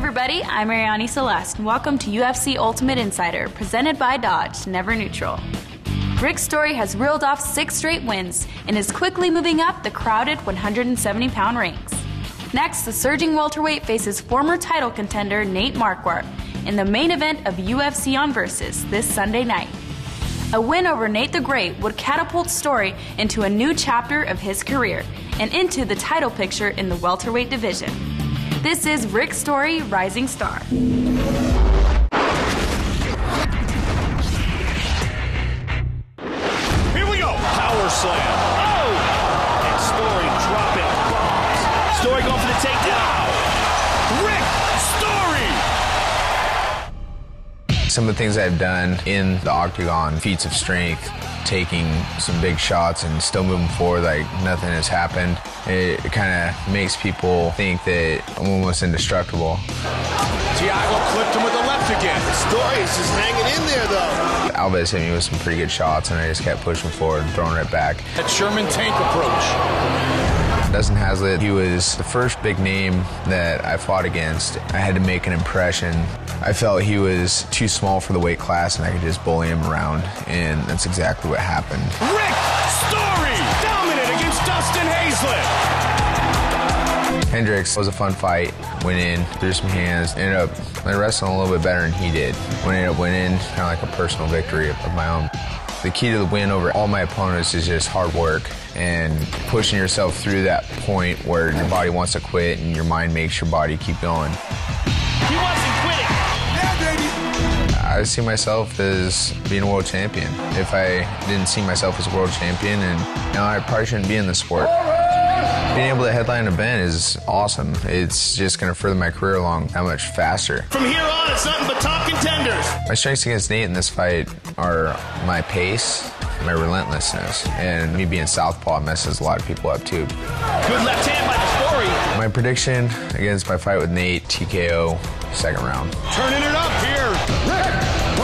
everybody, I'm Arianny Celeste, and welcome to UFC Ultimate Insider, presented by Dodge, Never Neutral. Rick Story has reeled off six straight wins and is quickly moving up the crowded 170 pound ranks. Next, the surging welterweight faces former title contender Nate Marquardt in the main event of UFC on Versus this Sunday night. A win over Nate the Great would catapult Story into a new chapter of his career and into the title picture in the welterweight division. This is Rick Story Rising Star. Here we go. Power slam. Oh! And Story dropping bombs. Story going for the takedown. Some of the things I've done in the octagon, feats of strength, taking some big shots and still moving forward like nothing has happened. It kind of makes people think that I'm almost indestructible. Thiago clipped him with the left again. Story is just hanging in there, though. Alves hit me with some pretty good shots, and I just kept pushing forward, and throwing it back. That Sherman tank approach. Dustin Hazlett, he was the first big name that I fought against. I had to make an impression. I felt he was too small for the weight class, and I could just bully him around, and that's exactly what happened. Rick Story dominant against Dustin Hazlett. Hendricks was a fun fight. Went in, threw some hands, ended up wrestling a little bit better than he did. When I ended up winning, kind of like a personal victory of my own. The key to the win over all my opponents is just hard work and pushing yourself through that point where your body wants to quit and your mind makes your body keep going. I see myself as being a world champion. If I didn't see myself as a world champion, and you know, I probably shouldn't be in the sport. Being able to headline an event is awesome. It's just going to further my career along that much faster. From here on, it's nothing but top contenders. My strengths against Nate in this fight are my pace, my relentlessness, and me being southpaw messes a lot of people up too. Good left hand by the Story. My prediction against my fight with Nate, TKO, second round. Turning it up here.